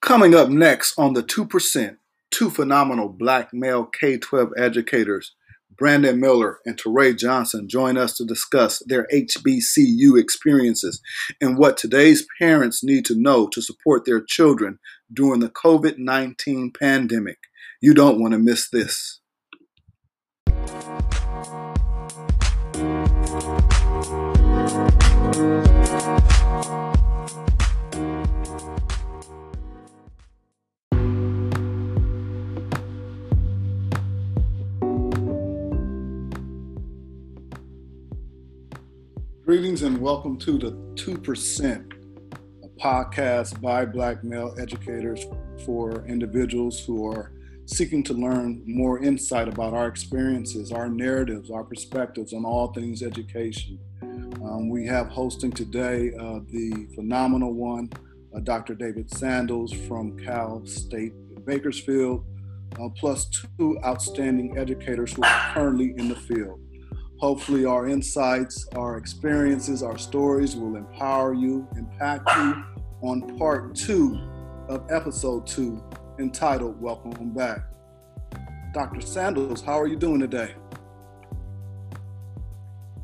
Coming up next on the 2%, two phenomenal black male K 12 educators, Brandon Miller and Torray Johnson, join us to discuss their HBCU experiences and what today's parents need to know to support their children during the COVID 19 pandemic. You don't want to miss this. Greetings and welcome to the 2%, a podcast by Black male educators for individuals who are seeking to learn more insight about our experiences, our narratives, our perspectives on all things education. Um, we have hosting today uh, the phenomenal one, uh, Dr. David Sandals from Cal State Bakersfield, uh, plus two outstanding educators who are currently in the field. Hopefully, our insights, our experiences, our stories will empower you, impact you on part two of episode two entitled Welcome Back. Dr. Sandals, how are you doing today?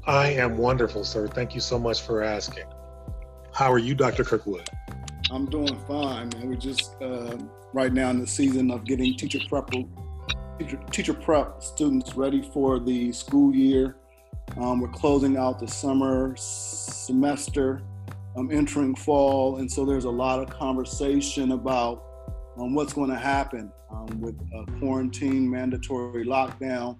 I am wonderful, sir. Thank you so much for asking. How are you, Dr. Kirkwood? I'm doing fine, man. We're just uh, right now in the season of getting teacher prep, teacher, teacher prep students ready for the school year. Um, we're closing out the summer semester, um, entering fall, and so there's a lot of conversation about um, what's going to happen um, with quarantine, mandatory lockdown,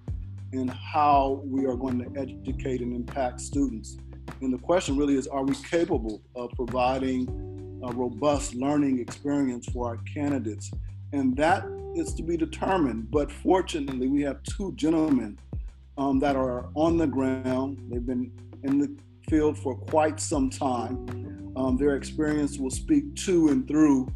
and how we are going to educate and impact students. And the question really is, are we capable of providing a robust learning experience for our candidates? And that is to be determined. But fortunately, we have two gentlemen um, that are on the ground. They've been in the field for quite some time. Um, their experience will speak to and through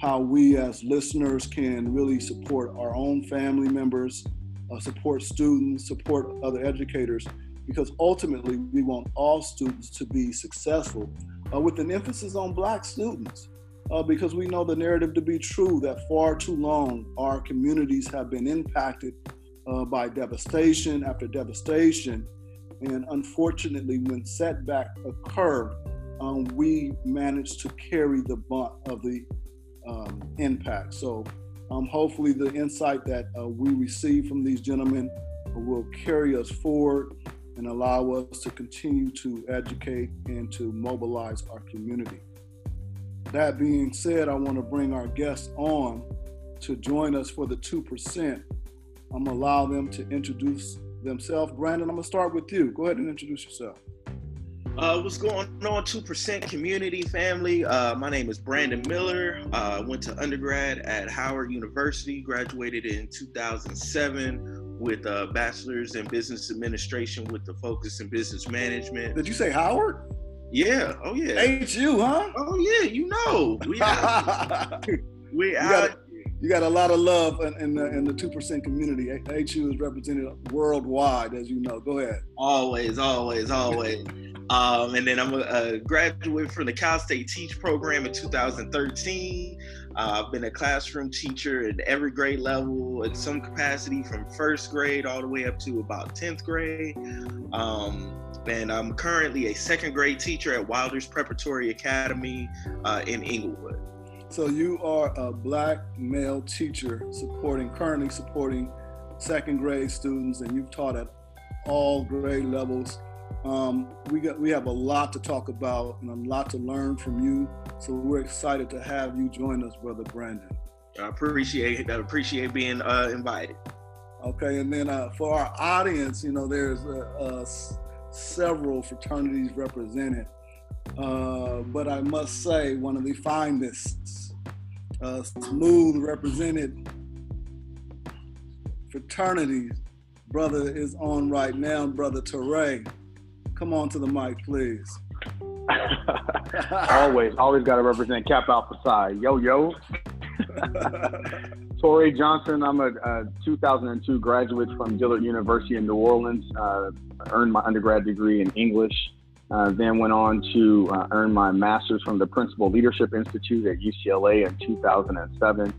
how we as listeners can really support our own family members, uh, support students, support other educators, because ultimately we want all students to be successful uh, with an emphasis on Black students. Uh, because we know the narrative to be true that far too long our communities have been impacted uh, by devastation after devastation. And unfortunately, when setback occurred, um, we managed to carry the brunt of the um, impact. So, um, hopefully, the insight that uh, we receive from these gentlemen will carry us forward and allow us to continue to educate and to mobilize our community. That being said, I want to bring our guests on to join us for the 2%. I'm gonna allow them to introduce themselves. Brandon, I'm gonna start with you. Go ahead and introduce yourself. Uh, what's going on, 2% community family? Uh, my name is Brandon Miller. Uh, went to undergrad at Howard University, graduated in 2007 with a bachelor's in business administration with the focus in business management. Did you say Howard? Yeah. Oh, yeah. Ain't you, huh? Oh, yeah. You know. We out, we out you got a lot of love in, in the in the two percent community. HU is represented worldwide, as you know. Go ahead. Always, always, always. um, and then I'm a, a, graduate from the Cal State Teach program in 2013. Uh, I've been a classroom teacher at every grade level in some capacity, from first grade all the way up to about 10th grade. Um, and I'm currently a second grade teacher at Wilders Preparatory Academy uh, in Inglewood. So you are a black male teacher supporting, currently supporting second grade students, and you've taught at all grade levels. Um, we got we have a lot to talk about and a lot to learn from you. So we're excited to have you join us, brother Brandon. I appreciate I appreciate being uh, invited. Okay, and then uh, for our audience, you know, there's uh, uh several fraternities represented. Uh, but I must say, one of the finest, uh, smooth represented fraternities, brother is on right now, brother Torray. Come on to the mic, please. always, always got to represent Kappa Alpha Psi. Yo, yo. Torray Johnson. I'm a, a, 2002 graduate from Dillard University in New Orleans. Uh, earned my undergrad degree in English Uh, then went on to uh, earn my master's from the Principal Leadership Institute at UCLA in 2007.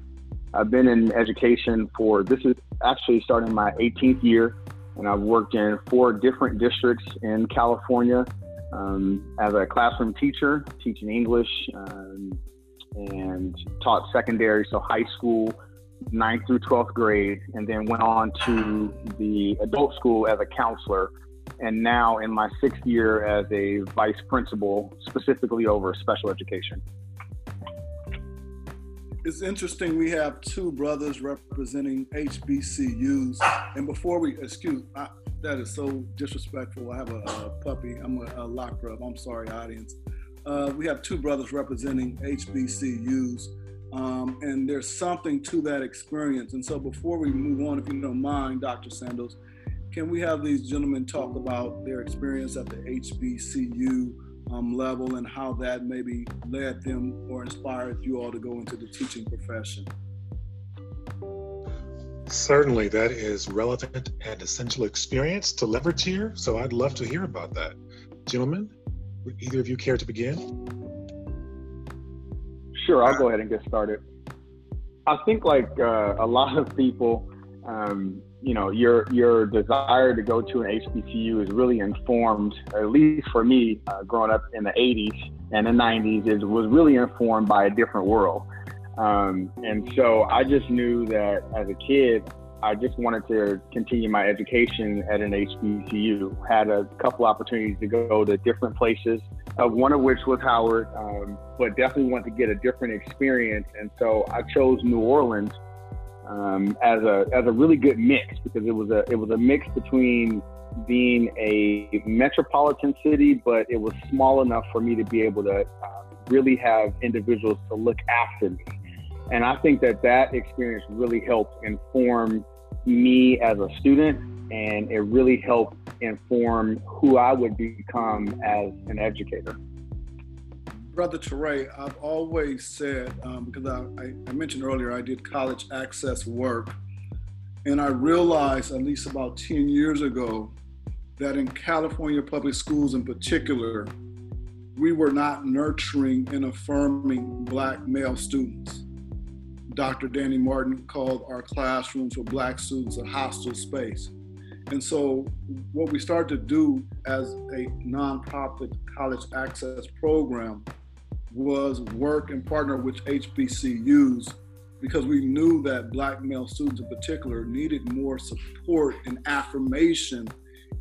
I've been in education for this is actually starting my 18th year, and I've worked in four different districts in California um, as a classroom teacher, teaching English, um, and taught secondary, so high school, 9th through 12th grade, and then went on to the adult school as a counselor. And now in my sixth year as a vice principal, specifically over special education. It's interesting. We have two brothers representing HBCUs. And before we, excuse, I, that is so disrespectful. I have a, a puppy. I'm a, a lock rub. I'm sorry, audience. Uh, we have two brothers representing HBCUs. Um, and there's something to that experience. And so before we move on, if you don't mind, Dr. Sandos, can we have these gentlemen talk about their experience at the HBCU um, level and how that maybe led them or inspired you all to go into the teaching profession? Certainly, that is relevant and essential experience to leverage here. So I'd love to hear about that. Gentlemen, would either of you care to begin? Sure, I'll go ahead and get started. I think like uh, a lot of people, um, you know, your your desire to go to an HBCU is really informed, at least for me, uh, growing up in the 80s and the 90s, it was really informed by a different world. Um, and so I just knew that as a kid, I just wanted to continue my education at an HBCU. Had a couple opportunities to go to different places, uh, one of which was Howard, um, but definitely wanted to get a different experience. And so I chose New Orleans um, as a as a really good mix because it was a it was a mix between being a metropolitan city, but it was small enough for me to be able to uh, really have individuals to look after me. And I think that that experience really helped inform me as a student and it really helped inform who I would become as an educator. Brother Torray, I've always said, um, because I, I, I mentioned earlier, I did college access work, and I realized at least about 10 years ago that in California public schools in particular, we were not nurturing and affirming Black male students. Dr. Danny Martin called our classrooms for Black students a hostile space. And so, what we started to do as a nonprofit college access program was work and partner with HBCUs because we knew that Black male students in particular needed more support and affirmation,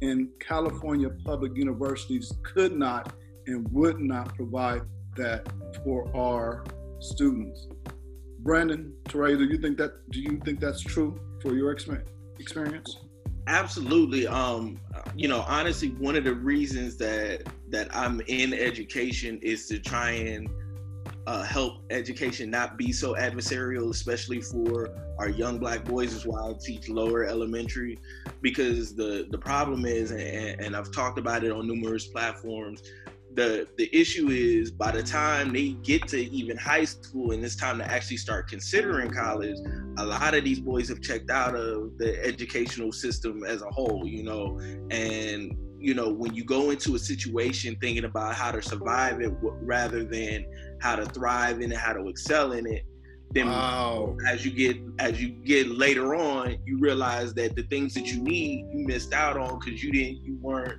and California public universities could not and would not provide that for our students. Brandon, Torray, do you think that do you think that's true for your experience? Absolutely. Um, you know, honestly, one of the reasons that that I'm in education is to try and uh, help education not be so adversarial, especially for our young black boys. Is why I teach lower elementary, because the the problem is, and, and I've talked about it on numerous platforms the the issue is by the time they get to even high school and it's time to actually start considering college a lot of these boys have checked out of the educational system as a whole you know and you know when you go into a situation thinking about how to survive it rather than how to thrive in it how to excel in it then wow. as you get as you get later on you realize that the things that you need you missed out on because you didn't you weren't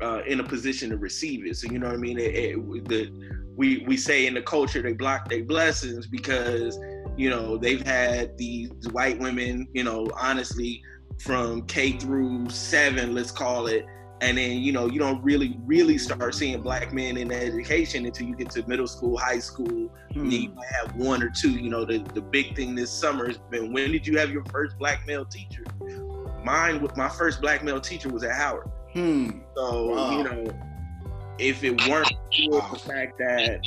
uh, in a position to receive it. So you know what I mean. It, it, the, we we say in the culture they block their blessings because you know they've had these white women. You know, honestly, from K through seven, let's call it. And then you know you don't really really start seeing black men in education until you get to middle school, high school. Hmm. You might have one or two. You know the the big thing this summer has been when did you have your first black male teacher? Mine, my first black male teacher was at Howard. Hmm. So wow. you know, if it weren't for the fact that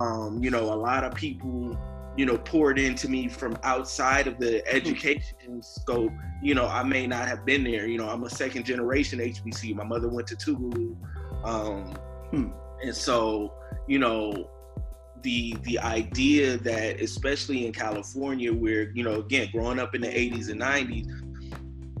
um, you know a lot of people you know poured into me from outside of the education scope, you know, I may not have been there. You know, I'm a second generation HBC. My mother went to Tougaloo, um, hmm. and so you know the the idea that especially in California where you know again growing up in the 80s and 90s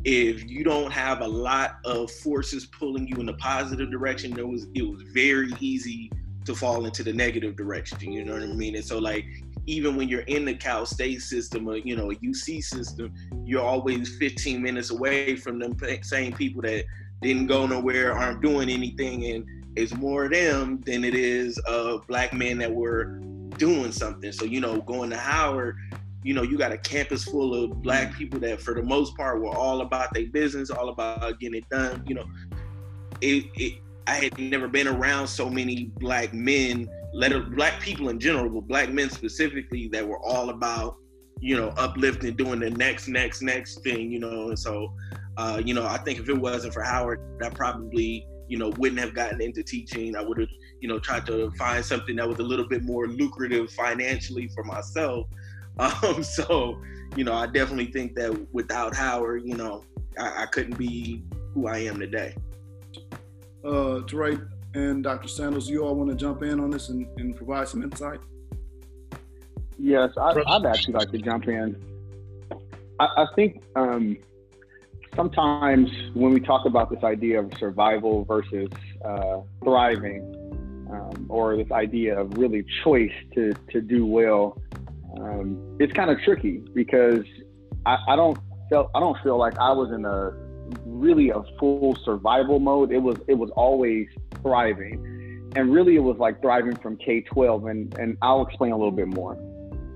if you don't have a lot of forces pulling you in the positive direction, it was it was very easy to fall into the negative direction. You know what I mean? And so like even when you're in the Cal State system or you know a UC system, you're always 15 minutes away from them same people that didn't go nowhere, aren't doing anything, and it's more of them than it is of black men that were doing something. So you know, going to Howard, you know, you got a campus full of black people that, for the most part, were all about their business, all about getting it done. You know, it, it I had never been around so many black men, let black people in general, but black men specifically, that were all about you know uplifting, doing the next, next, next thing. You know, and so uh, you know, I think if it wasn't for Howard, I probably, you know, wouldn't have gotten into teaching. I would have, you know, tried to find something that was a little bit more lucrative financially for myself. Um, so, you know, I definitely think that without Howard, you know, I, I couldn't be who I am today. Uh, Dre and Dr. Sandals, you all want to jump in on this and, and provide some insight? Yes, I, would actually like to jump in. I, I think um, sometimes when we talk about this idea of survival versus uh, thriving, um, or this idea of really choice to, to do well, um, it's kind of tricky because I, I don't feel I don't feel like I was in a really a full survival mode. It was it was always thriving, and really it was like thriving from K twelve, and and I'll explain a little bit more.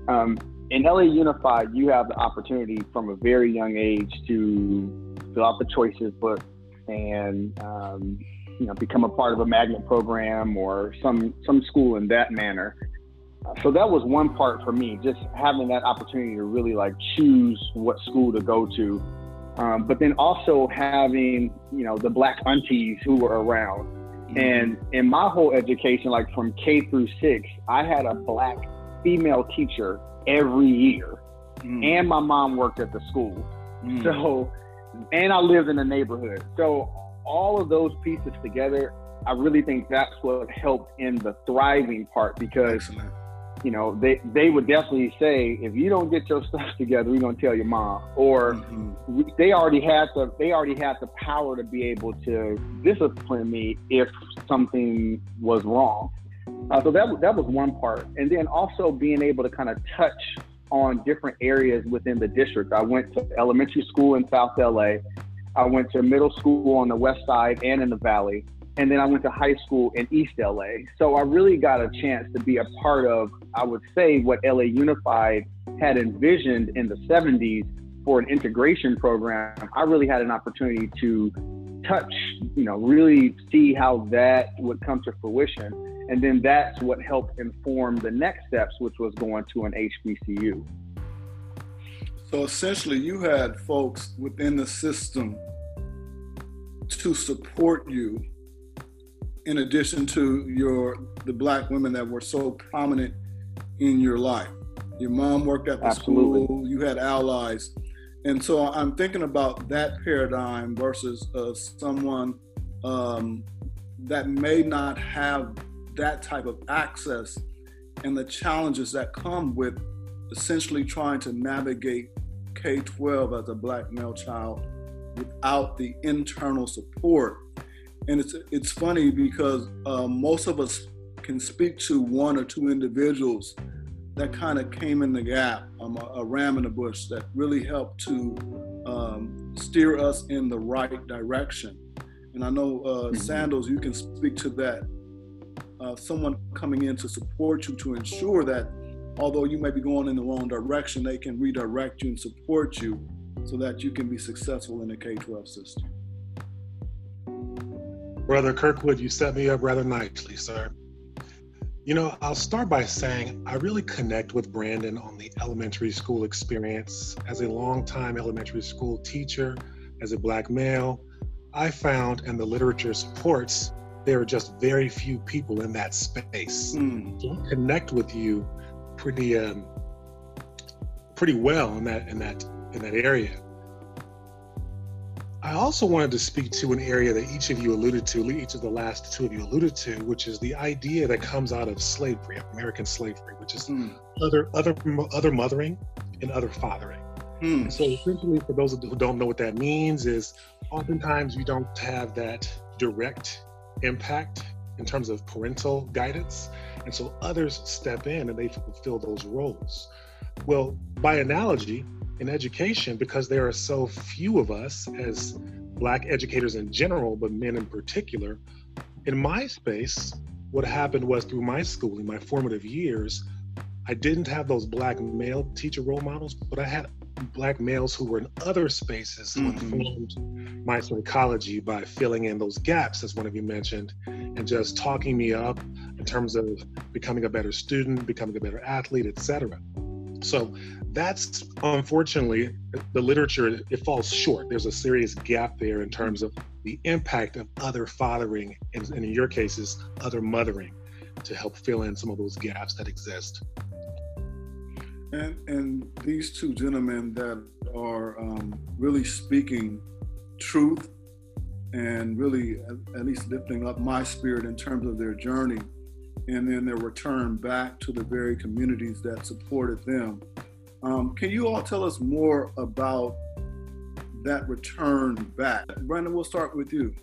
Um, in LA Unified, you have the opportunity from a very young age to fill out the choices book and um, you know become a part of a magnet program or some some school in that manner. So that was one part for me, just having that opportunity to really like choose what school to go to. Um, but then also having you know the black aunties who were around, mm-hmm. and in my whole education, like from K through six, I had a black female teacher every year, mm. and my mom worked at the school. Mm. So and I lived in the neighborhood. So all of those pieces together, I really think that's what helped in the thriving part because Excellent. You know they they would definitely say if you don't get your stuff together, we're gonna tell your mom. Or mm-hmm. they already had the they already had the power to be able to discipline me if something was wrong. Uh, so that that was one part, and then also being able to kind of touch on different areas within the district. I went to elementary school in South LA. I went to middle school on the west side and in the valley. And then I went to high school in East LA. So I really got a chance to be a part of, I would say, what LA Unified had envisioned in the 70s for an integration program. I really had an opportunity to touch, you know, really see how that would come to fruition. And then that's what helped inform the next steps, which was going to an HBCU. So essentially, you had folks within the system to support you, in addition to your the black women that were so prominent in your life. Your mom worked at the Absolutely. school. You had allies, and so I'm thinking about that paradigm versus uh, someone um, that may not have that type of access and the challenges that come with essentially trying to navigate K 12 as a black male child without the internal support. And it's, it's funny because uh, most of us can speak to one or two individuals that kind of came in the gap, um, a, a, ram in the bush that really helped to um, steer us in the right direction. And I know, uh, mm-hmm. Sandals, you can speak to that uh, someone coming in to support you to ensure that although you may be going in the wrong direction, they can redirect you and support you so that you can be successful in the K 12 system. Brother Kirkwood, you set me up rather nicely, sir. You know, I'll start by saying I really connect with Brandon on the elementary school experience. As a longtime elementary school teacher, as a black male, I found, and the literature supports, there are just very few people in that space. Mm. So I connect with you pretty um, pretty well in that in that in that area. I also wanted to speak to an area that each of you alluded to, each of the last two of you alluded to, which is the idea that comes out of slavery, American slavery, which is mm. other other other mothering and other fathering. Hmm. So essentially, for those who don't know what that means, is oftentimes you don't have that direct impact in terms of parental guidance, and so others step in and they fulfill those roles. Well, by analogy, in education, because there are so few of us as Black educators in general, but men in particular, in my space, what happened was through my schooling, my formative years, I didn't have those Black male teacher role models, but I had Black males who were in other spaces who mm-hmm. informed my psychology by filling in those gaps, as one of you mentioned, and just talking me up in terms of becoming a better student, becoming a better athlete, etc. So that's unfortunately the literature it falls short. There's a serious gap there in terms of the impact of other fathering and, in your cases, other mothering to help fill in some of those gaps that exist. And, and these two gentlemen that are um, really speaking truth and really at, at least lifting up my spirit in terms of their journey and then their return back to the very communities that supported them. Um, can you all tell us more about that return back? Brandon, we'll start with you.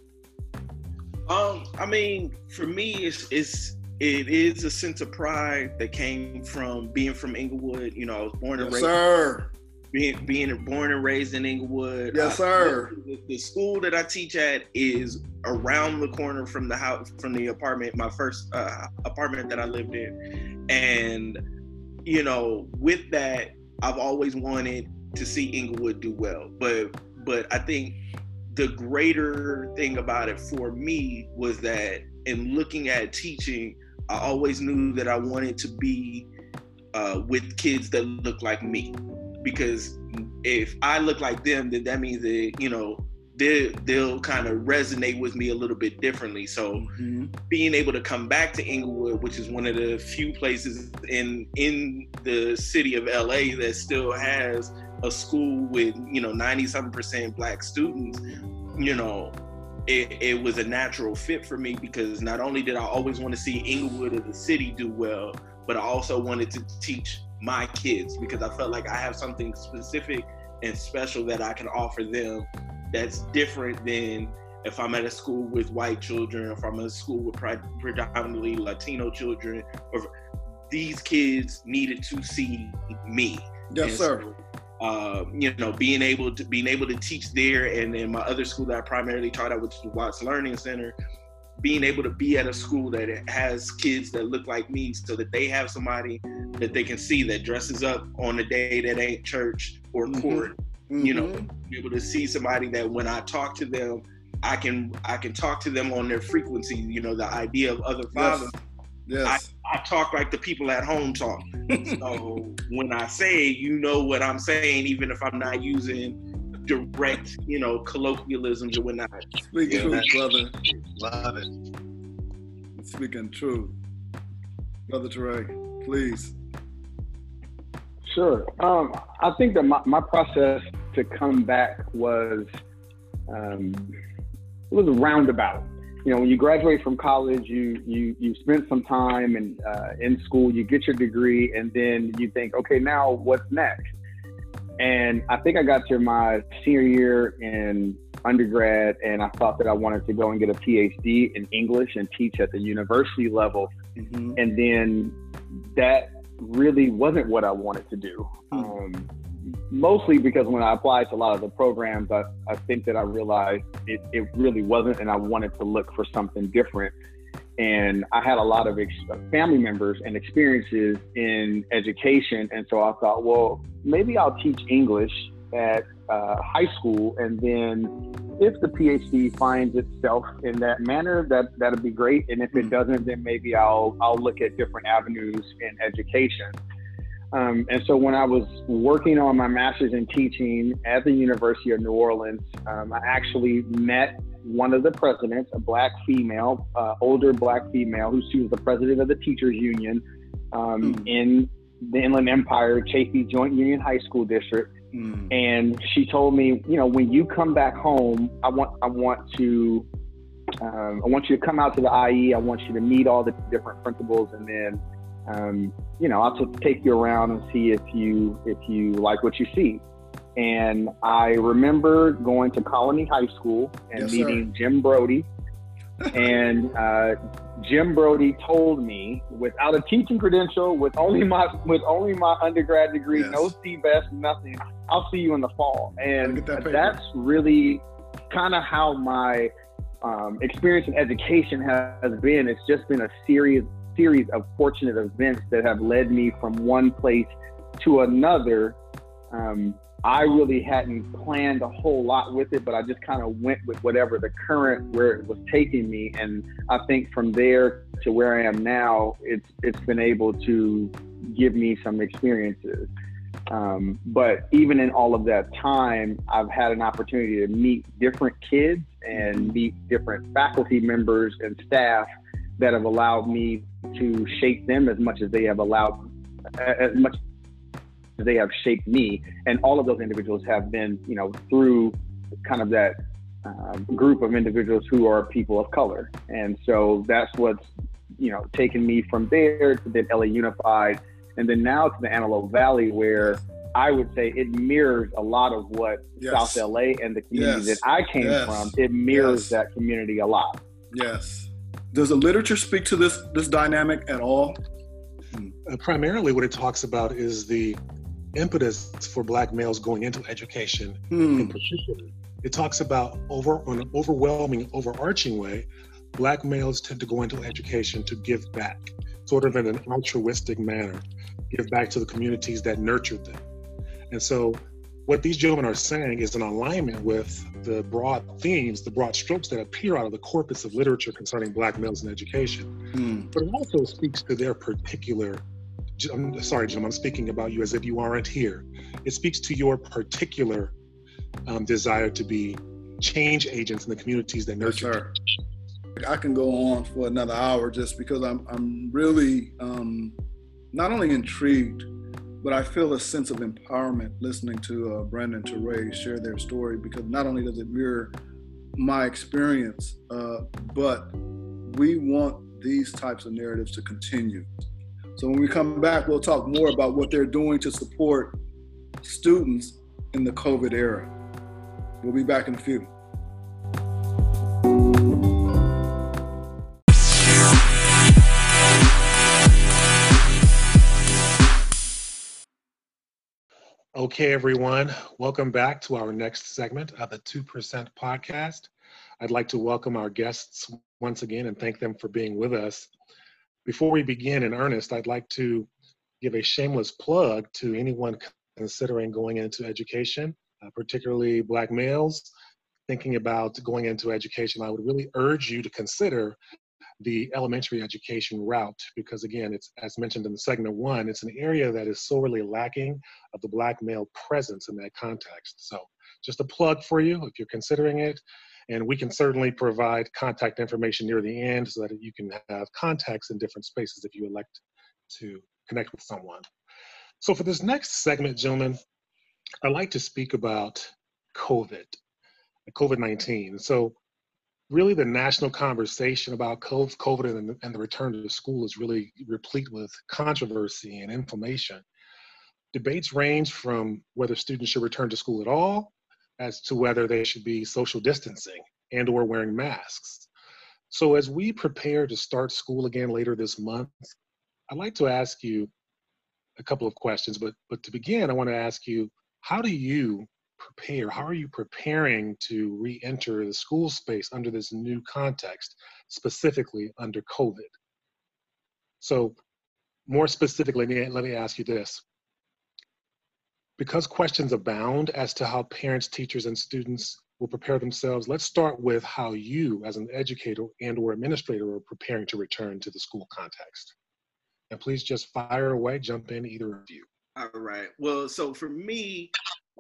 Um, I mean, for me, it's it's it is a sense of pride that came from being from Inglewood. You know, I was born and yes, raised. Sir. Being, being born and raised in Inglewood. Yes, sir. I, the, the, school that I teach at is around the corner from the house, from the apartment, my first uh, apartment that I lived in. And, you know, with that, I've always wanted to see Inglewood do well. But, but I think the greater thing about it for me was that in looking at teaching, I always knew that I wanted to be uh, with kids that look like me because if I look like them, then that means that you know they they'll kind of resonate with me a little bit differently. So mm-hmm. being able to come back to Inglewood, which is one of the few places in in the city of LA that still has a school with you know 97 percent black students, you know. It, it was a natural fit for me because not only did I always want to see Inglewood as a city do well, but I also wanted to teach my kids because I felt like I have something specific and special that I can offer them that's different than if I'm at a school with white children, if I'm at a school with predominantly Latino children, or these kids needed to see me. Yes, and sir. So, uh, you know, being able to being able to teach there, and then my other school that I primarily taught at, which is Watts Learning Center, being able to be at a school that has kids that look like me so that they have somebody that they can see that dresses up on a day that ain't church or mm-hmm. court mm-hmm. you know mm-hmm. be able to see somebody that when i talk to them i can i can talk to them on their frequency you know the idea of other fathers yes, yes. I, I talk like the people at home talk so when i say you know what i'm saying even if i'm not using direct, you know, colloquialisms or whatnot. Speak yeah, truth, brother. Love it. Speaking truth. Brother Trey, please. Sure. Um, I think that my, my process to come back was um, it was a roundabout. You know, when you graduate from college, you you you spend some time in uh, in school, you get your degree, and then you think, okay, now what's next? And I think I got to my senior year in undergrad, and I thought that I wanted to go and get a PhD in English and teach at the university level. Mm-hmm. And then that really wasn't what I wanted to do. Mm-hmm. Um, mostly because when I applied to a lot of the programs, I, I think that I realized it, it really wasn't, and I wanted to look for something different and I had a lot of ex- family members and experiences in education, and so I thought, well, maybe I'll teach English at uh, high school, and then if the PhD finds itself in that manner, that that'd be great, and if it mm. doesn't, then maybe I'll I'll look at different avenues in education. Um, and so when I was working on my master's in teaching at the University of New Orleans, um, I actually met one of the presidents, a black female, uh, older black female, who she was the president of the teachers union um, mm. in the Inland Empire Chaffey Joint Union High School District. Mm. And she told me, you know, when you come back home, I want I want to um, I want you to come out to the IE. I want you to meet all the different principals, and then um, you know I'll take you around and see if you if you like what you see. And I remember going to Colony High School and Yes, meeting Jim Brody. and uh, Jim Brody told me, without a teaching credential, with only my with only my undergrad degree, Yes. no CBEST, nothing, I'll see you in the fall. And that that's really kind of how my um, experience in education has, has been. It's just been a series series of fortunate events that have led me from one place to another. Um, I really hadn't planned a whole lot with it, but I just kind of went with whatever the current where it was taking me, and I think from there to where I am now, it's it's been able to give me some experiences. Um, but even in all of that time, I've had an opportunity to meet different kids and meet different faculty members and staff that have allowed me to shape them as much as they have allowed, as much as they have shaped me. And all of those individuals have been, you know, through kind of that uh, group of individuals who are people of color. And so that's what's, you know, taken me from there to then LA Unified and then now to the Antelope Valley, where I would say it mirrors a lot of what Yes. South LA and the community Yes. that I came Yes. from. It mirrors that community a lot. Yes. Does the literature speak to this this dynamic at all? Uh, primarily, what it talks about is the impetus for Black males going into education in Hmm. particular. It talks about over on an overwhelming, overarching way, Black males tend to go into education to give back, sort of in an altruistic manner, give back to the communities that nurtured them. And so, what these gentlemen are saying is in alignment with the broad themes, the broad strokes that appear out of the corpus of literature concerning Black males in education Hmm. but it also speaks to their particular I'm sorry, Jim, I'm speaking about you as if you aren't here. It speaks to your particular um, desire to be change agents in the communities that nurture sir. I can go on for another hour just because I'm I'm really um, not only intrigued, but I feel a sense of empowerment listening to uh, Brandon Torray share their story because not only does it mirror my experience, uh, but we want these types of narratives to continue. So when we come back, we'll talk more about what they're doing to support students in the COVID era. We'll be back in a few. Okay, everyone, welcome back to our next segment of the 2% podcast. I'd like to welcome our guests once again and thank them for being with us. Before we begin in earnest, I'd like to give a shameless plug to anyone considering going into education, uh, particularly Black males thinking about going into education. I would really urge you to consider the elementary education route because again it's as mentioned in the segment one it's an area that is sorely lacking of the black male presence in that context. So just a plug for you if you're considering it and we can certainly provide contact information near the end so that you can have contacts in different spaces if you elect to connect with someone. So for this next segment gentlemen i'd like to speak about covid covid-19 so really the national conversation about COVID and, and the return to school is really replete with controversy and inflammation. Debates range from whether students should return to school at all, as to whether they should be social distancing and or wearing masks. So as we prepare to start school again later this month, I'd like to ask you a couple of questions, but but to begin, I want to ask you, how do you prepare? How are you preparing to re enter the school space under this new context, specifically under COVID? So, more specifically, let me, ask you this. Because questions abound as to how parents, teachers, and students will prepare themselves, let's start with how you, as an educator and or administrator, are preparing to return to the school context. And please just fire away, jump in, either of you. All right. Well, so for me,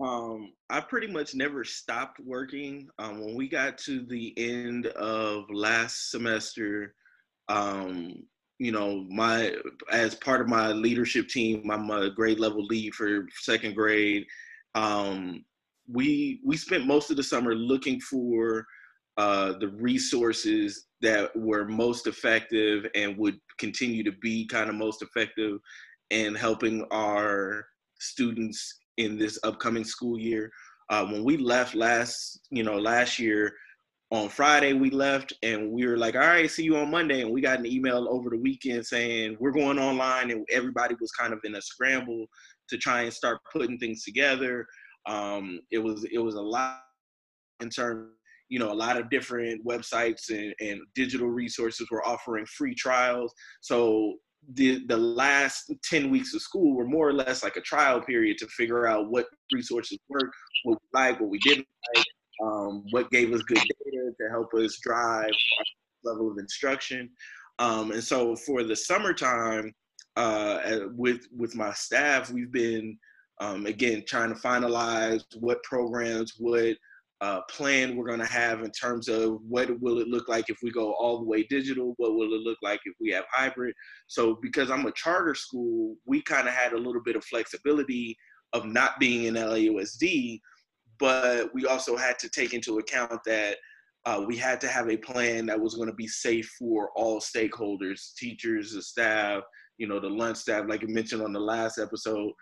um, I pretty much never stopped working. Um, when we got to the end of last semester, um, you know, my as part of my leadership team, I'm a grade level lead for second grade. Um, we we spent most of the summer looking for uh, the resources that were most effective and would continue to be kind of most effective in helping our students in this upcoming school year. Uh, when we left last, you know, last year on Friday we left and we were like, all right, see you on Monday. And we got an email over the weekend saying we're going online and everybody was kind of in a scramble to try and start putting things together. Um, it was it was a lot in terms you know, a lot of different websites and, and digital resources were offering free trials. So the the last 10 weeks of school were more or less like a trial period to figure out what resources work, what we like, what we didn't like, um, what gave us good data to help us drive level of instruction. Um, and so for the summertime, uh, with with my staff, we've been um, again trying to finalize what programs, what uh, plan we're going to have in terms of what will it look like if we go all the way digital? What will it look like if we have hybrid? So because i'm a charter school we kind of had a little bit of flexibility of not being in lausd but we also had to take into account that uh, we had to have a plan that was going to be safe for all stakeholders teachers the staff you know the lunch staff like you mentioned on the last episode.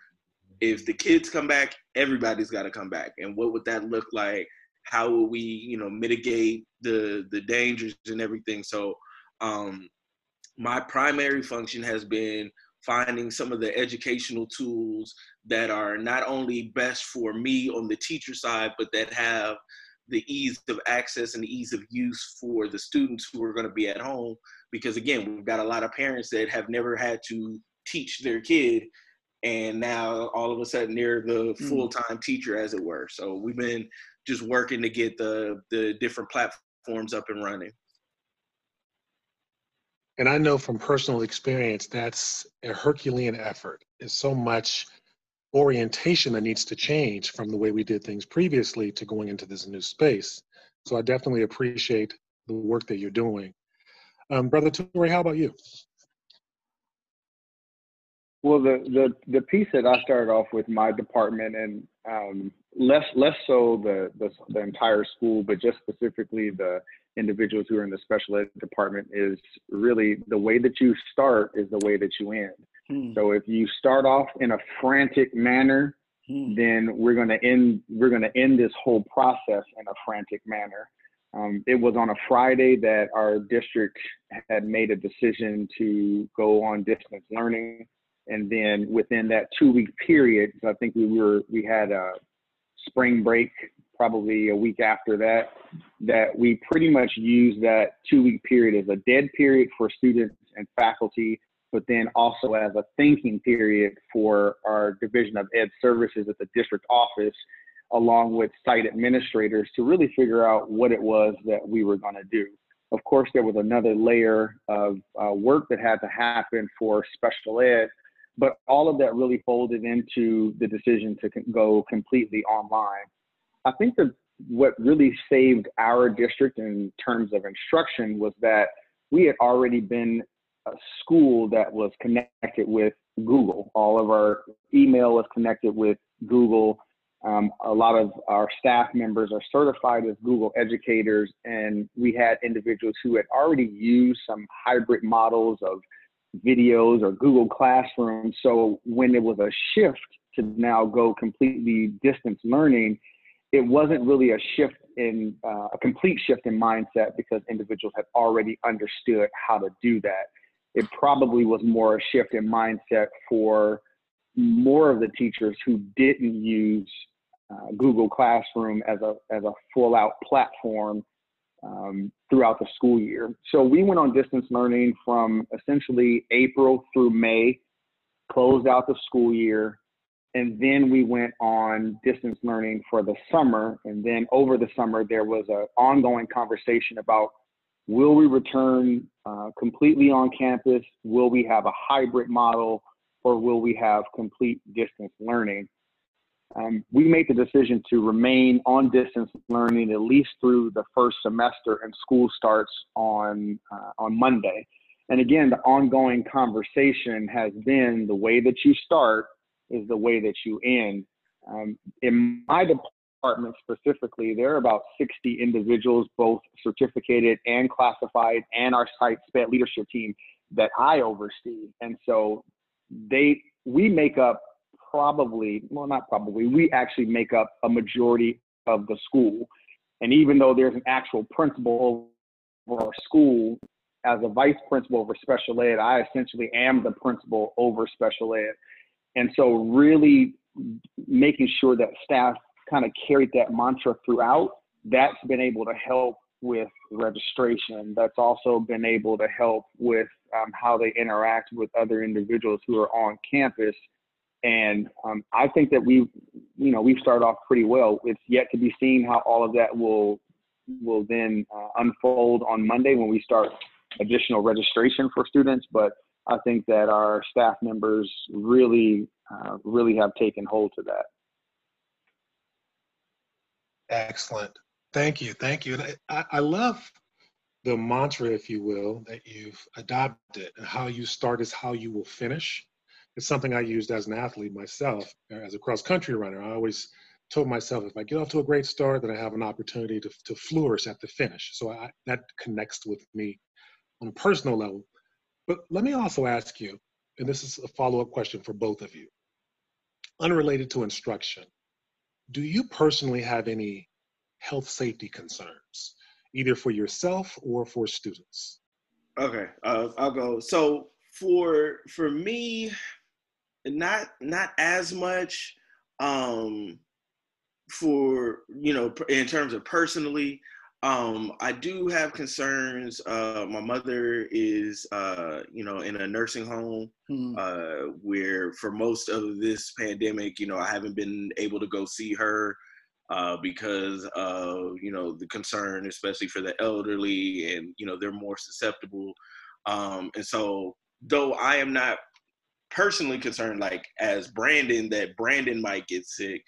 If the kids come back everybody's got to come back. And what would that look like how will we you know mitigate the the dangers and everything. So um my primary function has been finding some of the educational tools that are not only best for me on the teacher side but that have the ease of access and the ease of use for the students who are going to be at home. Because again we've got a lot of parents that have never had to teach their kid and now all of a sudden they're the hmm. full-time teacher as it were. So we've been just working to get the the different platforms up and running. And I know from personal experience that's a Herculean effort. It's so much orientation that needs to change from the way we did things previously to going into this new space. So I definitely appreciate the work that you're doing. Um, Brother Torray, how about you? Well, the, the the piece that I started off with my department and um, less less so the, the, the entire school, but just specifically the individuals who are in the special ed department is really the way that you start is the way that you end. Hmm. So if you start off in a frantic manner, hmm. then we're going to end we're going to end this whole process in a frantic manner. Um, it was on a Friday that our district had made a decision to go on distance learning and then within that two week period, I think we were we had a spring break probably a week after that, that we pretty much used that two week period as a dead period for students and faculty, but then also as a thinking period for our Division of Ed Services at the district office, along with site administrators to really figure out what it was that we were going to do. Of course, there was another layer of uh, work that had to happen for special ed but all of that really folded into the decision to go completely online. I think that what really saved our district in terms of instruction was that we had already been a school that was connected with Google. All of our email was connected with Google. Um, a lot of our staff members are certified as Google educators, and we had individuals who had already used some hybrid models of videos or Google Classroom. So when it was a shift to now go completely distance learning, it wasn't really a shift in uh, a complete shift in mindset because individuals had already understood how to do that. It probably was more a shift in mindset for more of the teachers who didn't use uh, Google Classroom as a as a full out platform um, throughout the school year. So we went on distance learning from essentially April through May, closed out the school year, and then we went on distance learning for the summer. And then over the summer, there was an ongoing conversation about will we return uh, completely on campus? Will we have a hybrid model? Or will we have complete distance learning? Um, we made the decision to remain on distance learning at least through the first semester, and school starts on uh, on Monday. And again, the ongoing conversation has been the way that you start is the way that you end. Um, in my department specifically, there are about 60 individuals, both certificated and classified, and our site SPED leadership team that I oversee. And so they we make up probably, well, not probably, we actually make up a majority of the school. And even though there's an actual principal over our school, as a vice principal over special ed, I essentially am the principal over special ed. And so, really making sure that staff kind of carried that mantra throughout, that's been able to help with registration. That's also been able to help with um, how they interact with other individuals who are on campus. And um, I think that we, you know, we've started off pretty well. It's yet to be seen how all of that will will then uh, unfold on Monday when we start additional registration for students. But I think that our staff members really, uh, really have taken hold to that. Excellent. Thank you. Thank you. And I, I love the mantra, if you will, that you've adopted and how you start is how you will finish. It's something I used as an athlete myself, as a cross country runner. I always told myself if I get off to a great start, then I have an opportunity to, to flourish at the finish. So I, that connects with me on a personal level. But let me also ask you, and this is a follow up question for both of you, unrelated to instruction. Do you personally have any health safety concerns, either for yourself or for students? Okay, uh, I'll go. So for for me, not not as much. Um, for you know, in terms of personally, um, I do have concerns. Uh, my mother is, uh, you know, in a nursing home hmm. uh, where for most of this pandemic, you know, I haven't been able to go see her uh, because of you know the concern, especially for the elderly, and you know they're more susceptible. Um, and so, though I am not personally concerned, like as Brandon, that Brandon might get sick.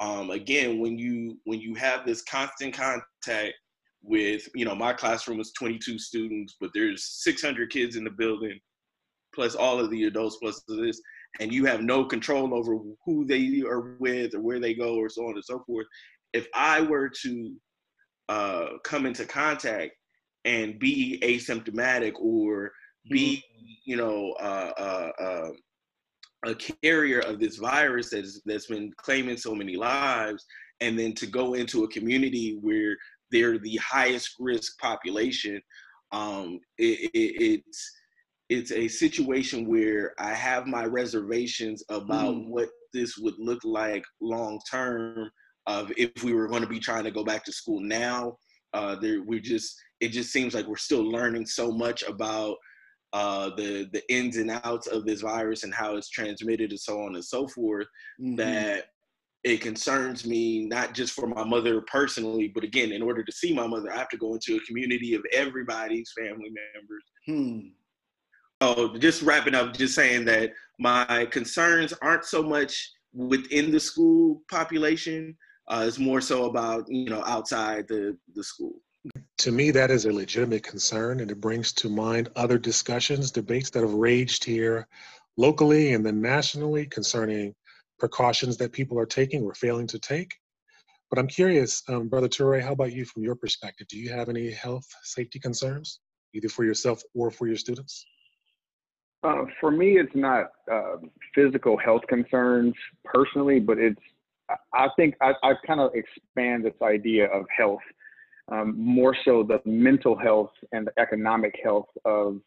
Um, again, when you when you have this constant contact with you know my classroom was 22 students, but there's 600 kids in the building, plus all of the adults plus this and you have no control over who they are with or where they go or so on and so forth. If I were to uh, come into contact and be asymptomatic or be, mm-hmm. you know, uh, uh, uh, a carrier of this virus that's that's been claiming so many lives, and then to go into a community where they're the highest risk population, um, it, it, it's it's a situation where I have my reservations about mm. what this would look like long term. Of if we were going to be trying to go back to school now, uh, there we just it just seems like we're still learning so much about uh, the the ins and outs of this virus and how it's transmitted and so on and so forth mm-hmm. that it concerns me not just for my mother personally, but again, in order to see my mother, I have to go into a community of everybody's family members. Hmm. Oh, just wrapping up, just saying that my concerns aren't so much within the school population. Uh, it's more so about you know outside the the school. To me, that is a legitimate concern, and it brings to mind other discussions, debates that have raged here locally and then nationally concerning precautions that people are taking or failing to take. But I'm curious, um, Brother Torray, how about you from your perspective? Do you have any health safety concerns, either for yourself or for your students? Uh, for me, it's not uh, physical health concerns personally, but it's I think I, I kind of expand this idea of health um, more so the mental health and the economic health of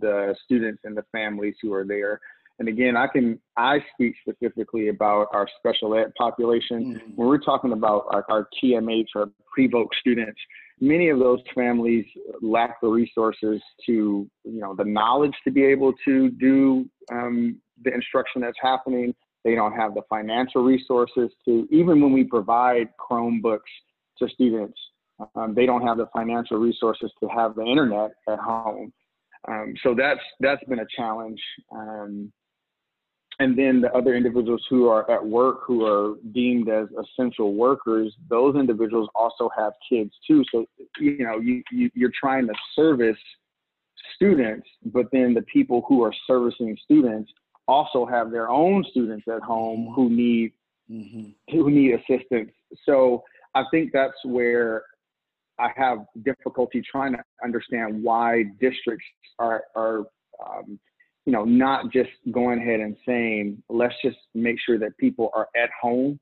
the students and the families who are there. And again, I can I speak specifically about our special ed population. Mm-hmm. When we're talking about our, our TMH or pre-voc students, many of those families lack the resources to, you know, the knowledge to be able to do um, the instruction that's happening. They don't have the financial resources to, even when we provide Chromebooks to students, um, they don't have the financial resources to have the internet at home. Um, so that's that's been a challenge. Um, and then the other individuals who are at work who are deemed as essential workers those individuals also have kids too so you know you, you you're trying to service students but then the people who are servicing students also have their own students at home who need mm-hmm. who need assistance so i think that's where i have difficulty trying to understand why districts are are um, you know, not just going ahead and saying, let's just make sure that people are at home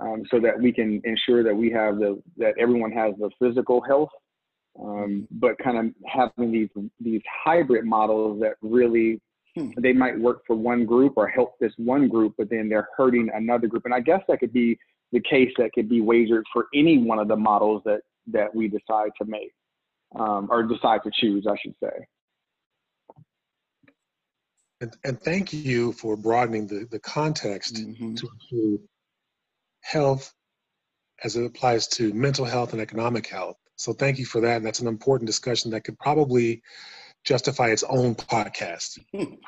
um, so that we can ensure that we have the, that everyone has the physical health, um, but kind of having these, these hybrid models that really, hmm. they might work for one group or help this one group, but then they're hurting another group. And I guess that could be the case that could be wagered for any one of the models that, that we decide to make um, or decide to choose, I should say. And, and thank you for broadening the, the context mm-hmm. to include health as it applies to mental health and economic health. So thank you for that. And that's an important discussion that could probably justify its own podcast.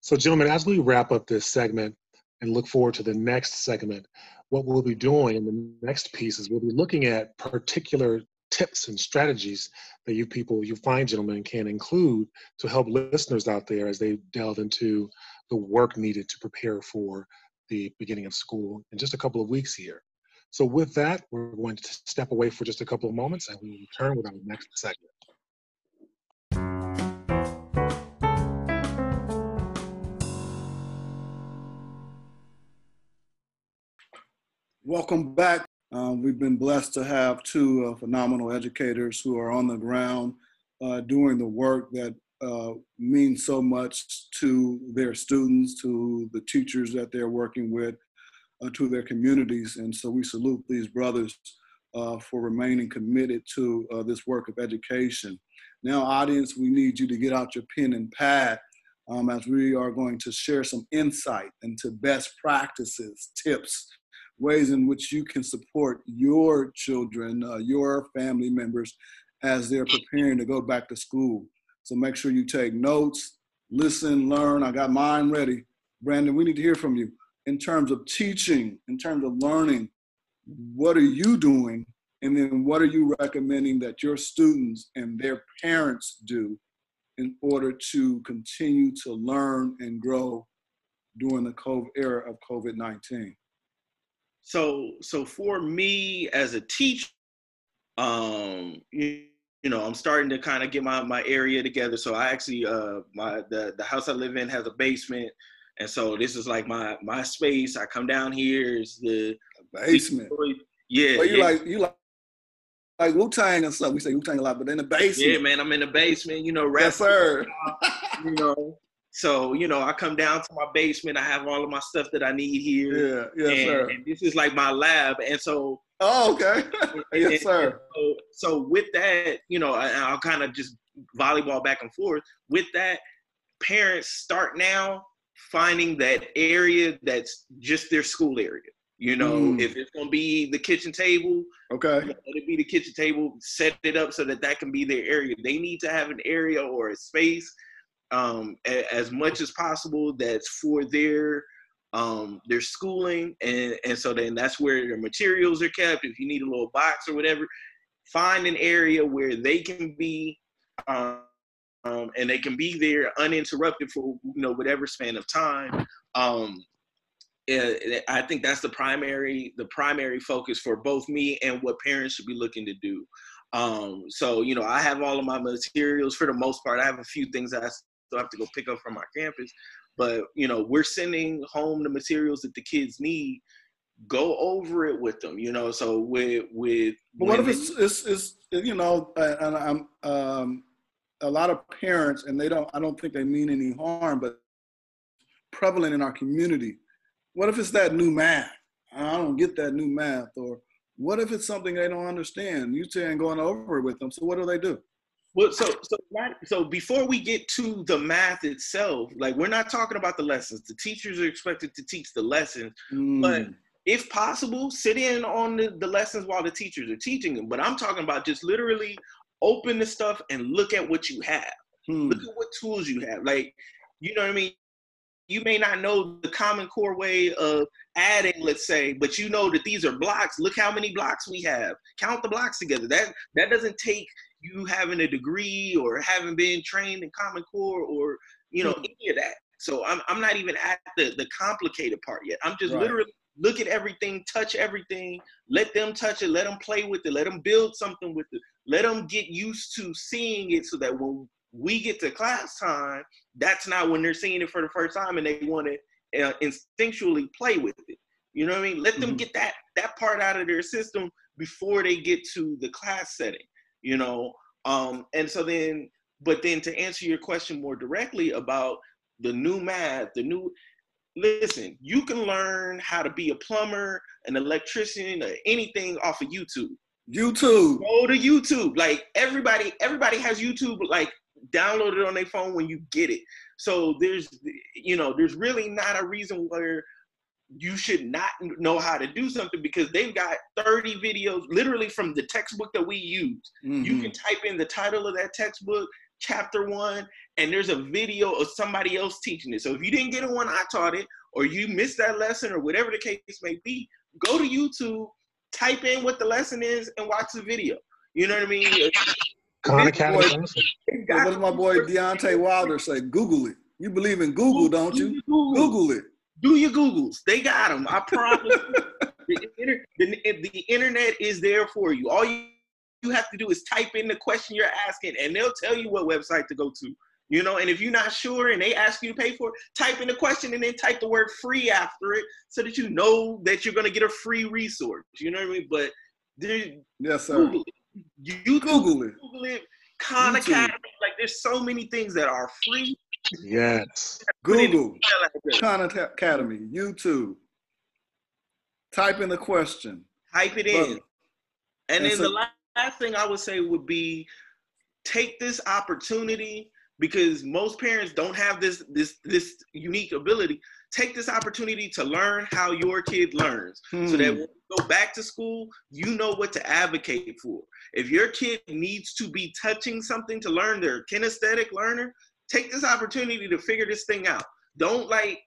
so, gentlemen, as we wrap up this segment and look forward to the next segment, what we'll be doing in the next piece is we'll be looking at particular tips and strategies that you people, you find gentlemen, can include to help listeners out there as they delve into the work needed to prepare for the beginning of school in just a couple of weeks here. So with that, we're going to step away for just a couple of moments and we will return with our next segment. Welcome back um, we've been blessed to have two uh, phenomenal educators who are on the ground uh, doing the work that uh, means so much to their students, to the teachers that they're working with, uh, to their communities. And so we salute these brothers uh, for remaining committed to uh, this work of education. Now, audience, we need you to get out your pen and pad um, as we are going to share some insight into best practices, tips, ways in which you can support your children, uh, your family members as they're preparing to go back to school. So make sure you take notes, listen, learn. I got mine ready. Brandon, we need to hear from you in terms of teaching, in terms of learning. What are you doing? And then what are you recommending that your students and their parents do in order to continue to learn and grow during the COVID era of COVID 19? So so for me as a teacher um you, you know i'm starting to kind of get my my area together so i actually uh my the the house i live in has a basement and so this is like my my space i come down here is the basement yeah you yeah. like you like like Wu Tang and stuff. We say Wu Tang a lot, but in the basement. Yeah, man, I'm in the basement. You know, rap. Yes, sir. you know, so, you know, I come down to my basement. I have all of my stuff that I need here. Yeah, yes, and, sir. And this is like my lab. And so. Oh, okay. yes, and, sir. So, so, with that, you know, I, I'll kind of just volleyball back and forth. With that, parents start now finding that area that's just their school area. You know, mm. if it's gonna be the kitchen table, okay, let it be the kitchen table. Set it up so that that can be their area. They need to have an area or a space um, a, as much as possible that's for their um, their schooling, and and so then that's where their materials are kept. If you need a little box or whatever, find an area where they can be. Um, um, and they can be there uninterrupted for you know whatever span of time. Um, I think that's the primary the primary focus for both me and what parents should be looking to do. Um, so you know, I have all of my materials for the most part. I have a few things that I have to go pick up from our campus. But you know, we're sending home the materials that the kids need. Go over it with them, you know. So with with. But what if it's, it's, it's you know, and I'm um, a lot of parents, and they don't. I don't think they mean any harm, but prevalent in our community. What if it's that new math? I don't get that new math, or what if it's something they don't understand? You saying going over it with them. So what do they do? Well, so so so before we get to the math itself, like we're not talking about the lessons. The teachers are expected to teach the lessons, mm. but if possible, sit in on the, the lessons while the teachers are teaching them. But I'm talking about just literally open the stuff and look at what you have. Hmm. Look at what tools you have. Like, you know what I mean? You may not know the common core way of adding, let's say, but you know that these are blocks. Look how many blocks we have. Count the blocks together. That that doesn't take you having a degree or having been trained in Common Core or you know mm-hmm. any of that. So I'm I'm not even at the the complicated part yet. I'm just right. literally look at everything, touch everything, let them touch it, let them play with it, let them build something with it, let them get used to seeing it, so that when we get to class time, that's not when they're seeing it for the first time and they want to uh, instinctually play with it. You know what I mean? Let them mm-hmm. get that that part out of their system before they get to the class setting. You know, um, and so then, but then to answer your question more directly about the new math, the new listen, you can learn how to be a plumber, an electrician, or anything off of YouTube. YouTube. Go to YouTube. Like everybody, everybody has YouTube. Like download it on their phone when you get it. So there's, you know, there's really not a reason where you should not know how to do something because they've got 30 videos literally from the textbook that we use. Mm-hmm. You can type in the title of that textbook, chapter one, and there's a video of somebody else teaching it. So if you didn't get it when I taught it, or you missed that lesson, or whatever the case may be, go to YouTube, type in what the lesson is, and watch the video. You know what I mean? Khan Academy. What does my boy Deontay Wilder say? Google it. You believe in Google, don't you? Google, Google it. Do your Googles. They got them. I promise. the, the, the internet is there for you. All you you have to do is type in the question you're asking, and they'll tell you what website to go to. You know, and if you're not sure and they ask you to pay for it, type in the question and then type the word free after it so that you know that you're gonna get a free resource. You know what I mean? But yes, sir. Google it. You Google it. Google it. Khan Academy. Like there's so many things that are free. Yes. Google Khan Academy, YouTube. Type in the question. Type it in. And, and then so, the last thing I would say would be take this opportunity because most parents don't have this this this unique ability take this opportunity to learn how your kid learns hmm. so that hmm. when you go back to school you know what to advocate for if your kid needs to be touching something to learn their kinesthetic learner take this opportunity to figure this thing out don't like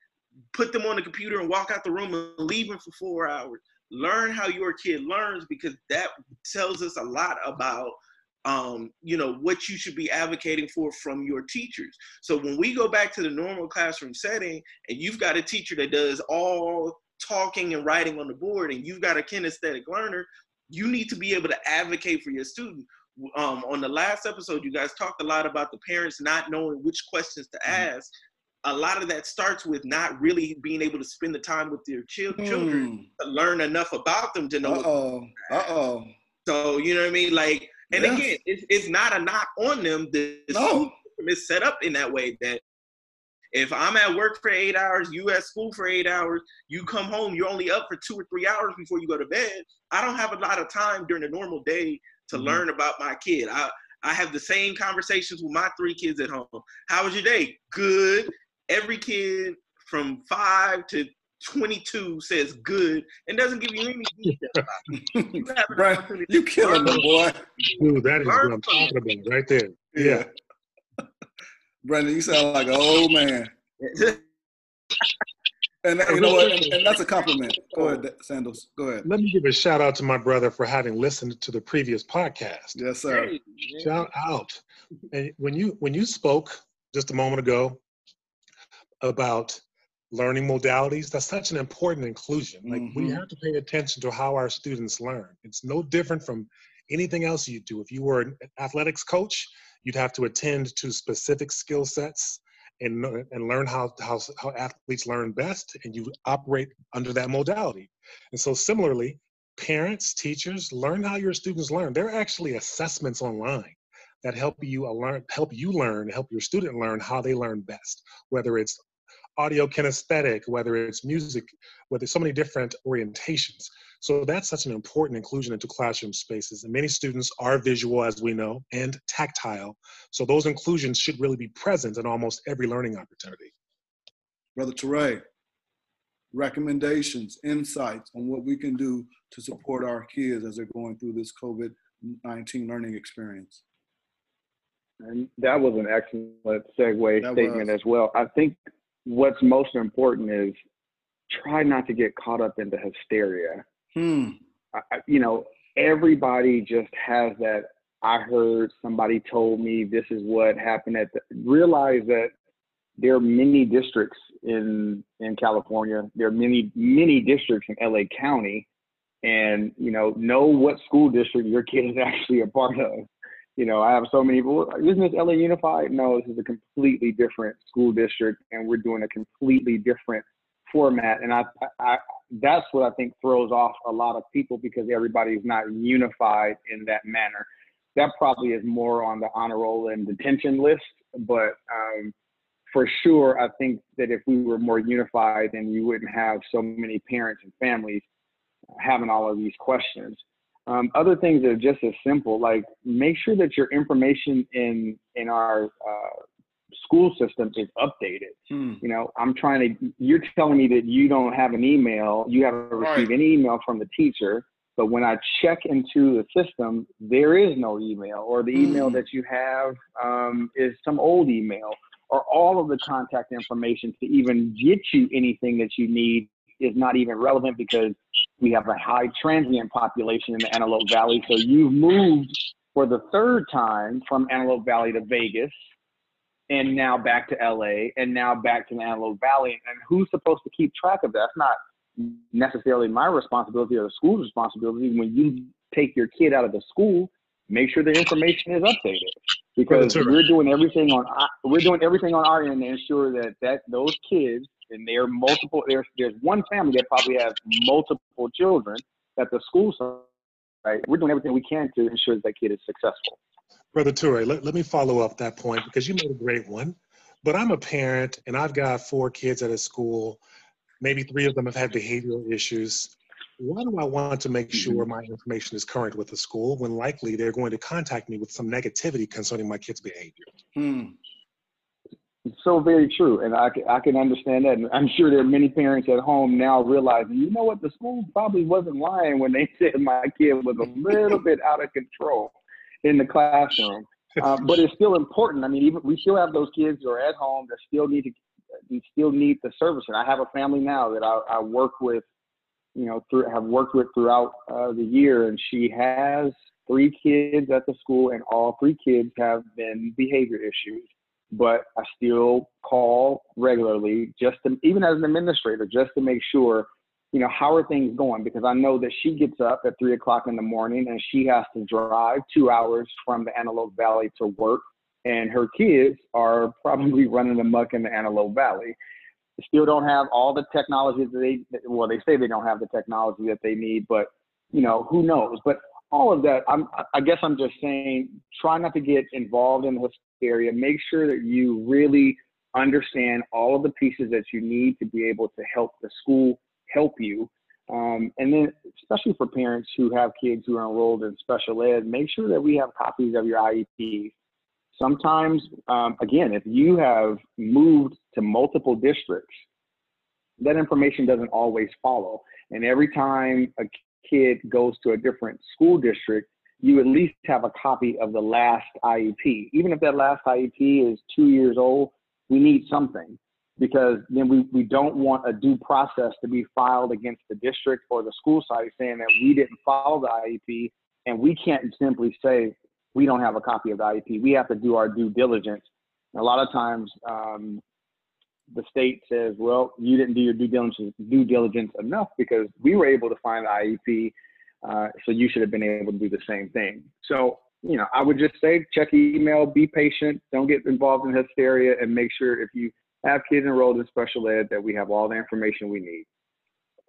put them on the computer and walk out the room and leave them for four hours learn how your kid learns because that tells us a lot about um, you know, what you should be advocating for from your teachers. So when we go back to the normal classroom setting and you've got a teacher that does all talking and writing on the board and you've got a kinesthetic learner, you need to be able to advocate for your student. Um, on the last episode, you guys talked a lot about the parents not knowing which questions to mm-hmm. ask. A lot of that starts with not really being able to spend the time with their children mm. to learn enough about them to know. Uh oh. Uh oh. So you know what I mean? Like and again, it's, it's not a knock on them. The no. system is set up in that way that if I'm at work for eight hours, you at school for eight hours, you come home, you're only up for two or three hours before you go to bed. I don't have a lot of time during a normal day to mm-hmm. learn about my kid. I I have the same conversations with my three kids at home. How was your day? Good. Every kid from five to 22 says good and doesn't give you any detail you, right. you killing me, boy. Dude, that is what I'm talking about right there. Yeah. Brandon, you sound like an old man. and you know what? And, and, that's a compliment. Go ahead, Sandals. Go ahead. Let me give a shout out to my brother for having listened to the previous podcast. Yes, sir. Hey, shout out. And when you when you spoke just a moment ago about learning modalities that's such an important inclusion. Like mm-hmm. we have to pay attention to how our students learn. It's no different from anything else you do. If you were an athletics coach you'd have to attend to specific skill sets and, and learn how, how, how athletes learn best and you operate under that modality. And so similarly parents teachers learn how your students learn. There are actually assessments online that help you learn help you learn help your student learn how they learn best whether it's audio kinesthetic, whether it's music, whether so many different orientations. So that's such an important inclusion into classroom spaces. And many students are visual, as we know, and tactile. So those inclusions should really be present in almost every learning opportunity. Brother Torray, recommendations, insights on what we can do to support our kids as they're going through this COVID 19 learning experience. And that was an excellent segue that statement was. as well. I think what's most important is try not to get caught up into hysteria. Hmm. I, you know, everybody just has that. I heard somebody told me this is what happened at the, realize that there are many districts in in California. There are many many districts in LA County, and you know know what school district your kid is actually a part of. You know, I have so many people. Isn't this LA Unified? No, this is a completely different school district, and we're doing a completely different format. And I, I, that's what I think throws off a lot of people because everybody's not unified in that manner. That probably is more on the honor roll and detention list, but um, for sure, I think that if we were more unified, then you wouldn't have so many parents and families having all of these questions. Um, other things that are just as simple, like make sure that your information in in our uh, school system is updated. Hmm. You know, I'm trying to. You're telling me that you don't have an email, you haven't received right. any email from the teacher. But when I check into the system, there is no email, or the email hmm. that you have um, is some old email, or all of the contact information to even get you anything that you need is not even relevant because we have a high transient population in the Antelope Valley. So you've moved for the third time from Antelope Valley to Vegas and now back to LA and now back to the Antelope Valley. And who's supposed to keep track of that? That's not necessarily my responsibility or the school's responsibility. When you take your kid out of the school, make sure the information is updated because we're doing everything on we're doing everything on our end to ensure that that those kids and there are multiple there's there's one family that probably has multiple children at the school right we're doing everything we can to ensure that, that kid is successful. Brother Torray, let, let me follow up that point because you made a great one. But i'm a parent and i've got four kids at a school. Maybe three of them have had behavioral issues. Why do I want to make sure mm-hmm. my information is current with the school when likely they're going to contact me with some negativity concerning my kid's behavior? Hmm so very true, and I can, I can understand that. And I'm sure there are many parents at home now realizing, you know what, the school probably wasn't lying when they said my kid was a little bit out of control in the classroom. Uh, but it's still important. I mean, even we still have those kids who are at home that still need to, still need the service. And I have a family now that I, I work with, you know, through, have worked with throughout uh, the year, and she has three kids at the school, and all three kids have been behavior issues but I still call regularly just to, even as an administrator, just to make sure, you know, how are things going? Because I know that she gets up at three o'clock in the morning and she has to drive two hours from the Antelope Valley to work. And her kids are probably running amok in the Antelope Valley. They still don't have all the technology that they, well, they say they don't have the technology that they need, but, you know, who knows? But all of that, I'm, I guess I'm just saying, try not to get involved in the area. Make sure that you really understand all of the pieces that you need to be able to help the school help you. Um, and then, especially for parents who have kids who are enrolled in special ed, make sure that we have copies of your IEP. Sometimes, um, again, if you have moved to multiple districts, that information doesn't always follow. And every time a kid goes to a different school district, you at least have a copy of the last IEP. Even if that last IEP is two years old, we need something because then we, we don't want a due process to be filed against the district or the school site saying that we didn't follow the IEP and we can't simply say we don't have a copy of the IEP. We have to do our due diligence. And a lot of times um, the state says, well, you didn't do your due diligence, due diligence enough because we were able to find the IEP uh, so you should have been able to do the same thing. So, you know, I would just say check email, be patient, don't get involved in hysteria, and make sure if you have kids enrolled in special ed that we have all the information we need.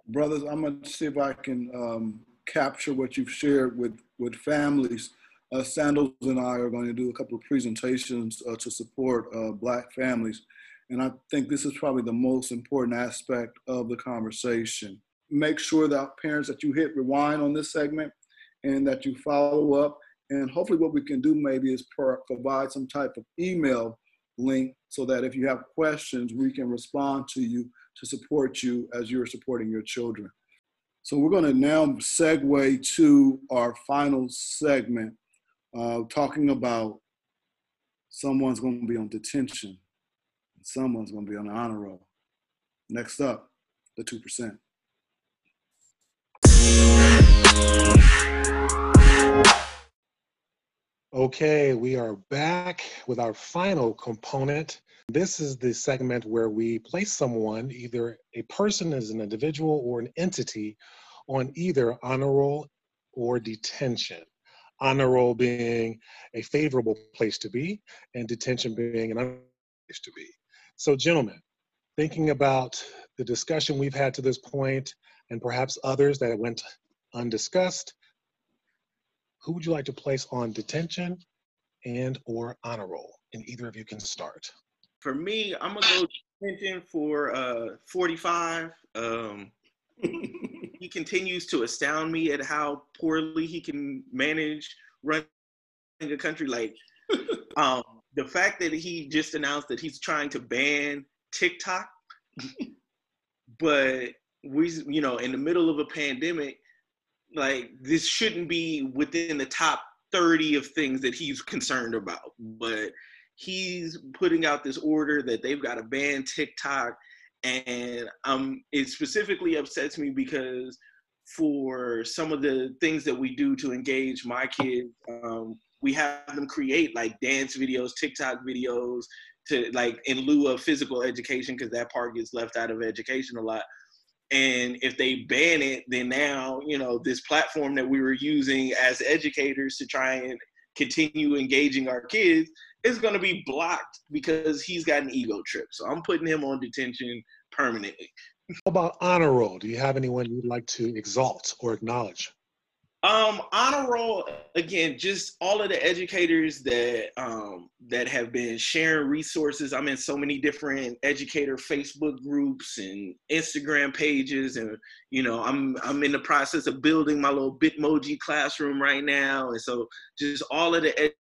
Brothers, I'm going to see if I can um, capture what you've shared with, with families. Uh, Sandals and I are going to do a couple of presentations uh, to support uh, Black families. And I think this is probably the most important aspect of the conversation make sure that parents that you hit rewind on this segment and that you follow up. And hopefully, what we can do maybe is provide some type of email link so that if you have questions, we can respond to you to support you as you're supporting your children. So, we're going to now segue to our final segment, uh, talking about someone's going to be on detention, someone's going to be on the honor roll. Next up, the 2%. Okay, we are back with our final component. This is the segment where we place someone, either a person as an individual or an entity, on either honor roll or detention. honor roll being a favorable place to be, and detention being an unfavorable place to be. So, gentlemen, thinking about the discussion we've had to this point, and perhaps others that went undiscussed, who would you like to place on detention and or honor roll? And either of you can start. For me, I'm gonna go detention for uh, 45. Um, he continues to astound me at how poorly he can manage running a country. Like um, the fact that he just announced that he's trying to ban TikTok, but we, you know, in the middle of a pandemic, like this shouldn't be within the top 30 of things that he's concerned about. But he's putting out this order that they've got to ban TikTok and um, it specifically upsets me because for some of the things that we do to engage my kids, um, we have them create like dance videos, TikTok videos, to like in lieu of physical education because that part gets left out of education a lot. And if they ban it, then now you know this platform that we were using as educators to try and continue engaging our kids is going to be blocked because he's got an ego trip. So I'm putting him on detention permanently. How about honor roll? Do you have anyone you'd like to exalt or acknowledge? Um, honor roll again, just all of the educators that um, that have been sharing resources. I'm in so many different educator Facebook groups and Instagram pages, and you know, I'm I'm in the process of building my little Bitmoji classroom right now, and so just all of the ed-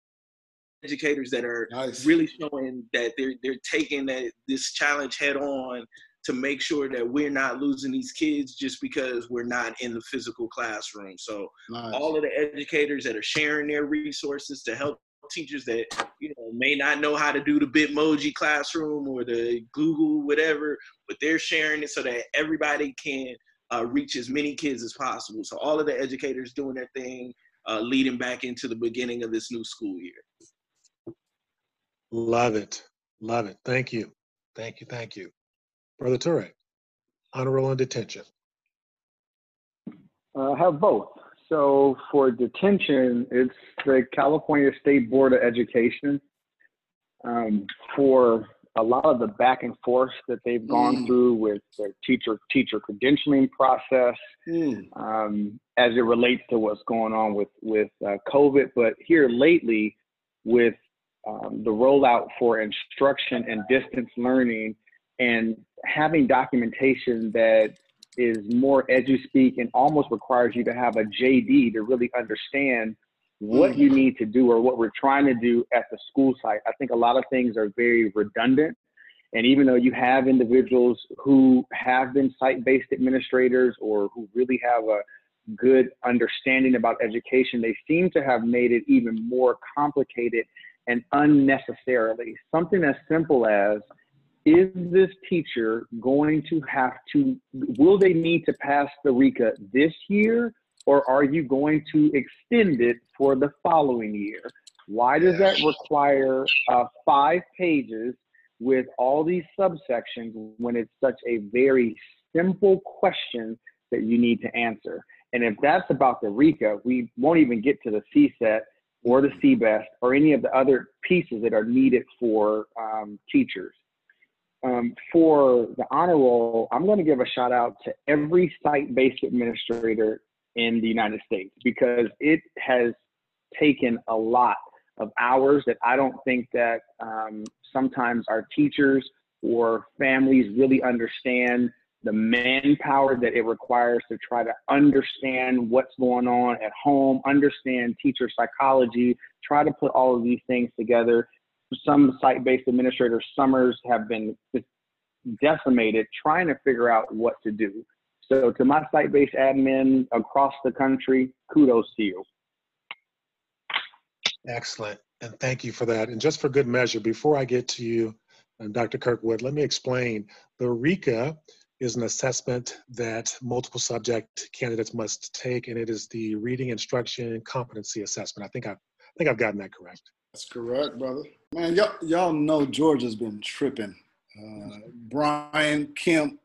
educators that are nice. really showing that they're they're taking that this challenge head on to make sure that we're not losing these kids just because we're not in the physical classroom. So nice. all of the educators that are sharing their resources to help teachers that you know may not know how to do the Bitmoji classroom or the Google whatever, but they're sharing it so that everybody can uh, reach as many kids as possible. So all of the educators doing their thing, uh, leading back into the beginning of this new school year. Love it, love it. Thank you, thank you, thank you. Brother Torray, honor roll and detention. Uh, have both. So for detention, it's the California State Board of Education. Um, for a lot of the back and forth that they've gone mm. through with their teacher teacher credentialing process, mm. um, as it relates to what's going on with with uh, COVID, but here lately with um, the rollout for instruction and distance learning and having documentation that is more edu-speak and almost requires you to have a JD to really understand what mm-hmm. you need to do or what we're trying to do at the school site. I think a lot of things are very redundant. And even though you have individuals who have been site based administrators or who really have a good understanding about education, they seem to have made it even more complicated and unnecessarily. Something as simple as is this teacher going to have to, will they need to pass the RICA this year, or are you going to extend it for the following year? Why does that require uh, five pages with all these subsections when it's such a very simple question that you need to answer? And if that's about the RICA, we won't even get to the CSET or the CBEST or any of the other pieces that are needed for um, teachers um, for the honor roll, I'm going to give a shout out to every site based administrator in the United States because it has taken a lot of hours that I don't think that um, sometimes our teachers or families really understand the manpower that it requires to try to understand what's going on at home, understand teacher psychology, try to put all of these things together some site-based administrators' summers have been decimated trying to figure out what to do. So to my site-based admin across the country, kudos to you. Excellent, and thank you for that. And just for good measure, before I get to you, uh, Dr. Kirkwood, let me explain. The RICA is an assessment that multiple subject candidates must take, and it is the reading instruction competency assessment. I think I've, I think I've gotten that correct. That's correct, brother. Man, y'all, y'all know Georgia's been tripping. Uh, Brian Kemp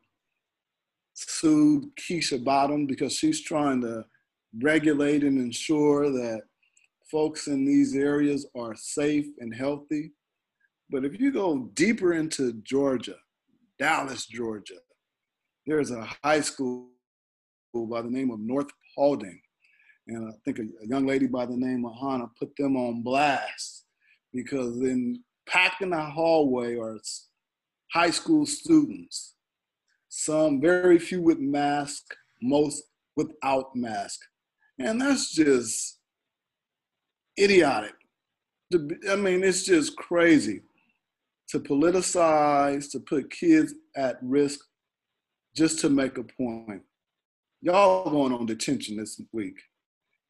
sued Keisha Bottom because she's trying to regulate and ensure that folks in these areas are safe and healthy. But if you go deeper into Georgia, Dallas, Georgia, there's a high school by the name of North Paulding. And I think a, a young lady by the name of Hannah put them on blast because in packed in the hallway are high school students, some very few with mask, most without mask. And that's just idiotic. I mean, it's just crazy to politicize, to put kids at risk just to make a point. Y'all going on detention this week.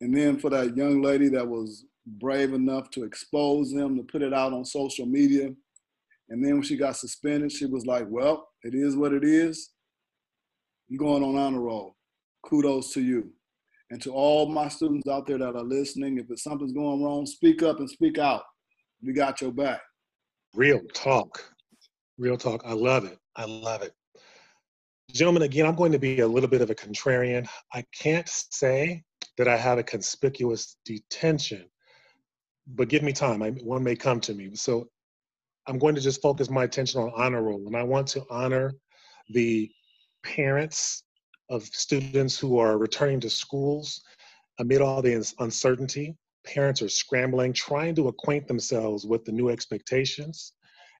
And then for that young lady that was brave enough to expose them, to put it out on social media. And then when she got suspended, she was like, well, it is what it is. You're going on honor roll. Kudos to you. And to all my students out there that are listening, if it's something's going wrong, speak up and speak out. We got your back. Real talk. Real talk. I love it. I love it. Gentlemen, again, I'm going to be a little bit of a contrarian. I can't say that I had a conspicuous detention, but give me time. I, one may come to me. So I'm going to just focus my attention on honor roll, and I want to honor the parents of students who are returning to schools amid all the uncertainty. Parents are scrambling, trying to acquaint themselves with the new expectations.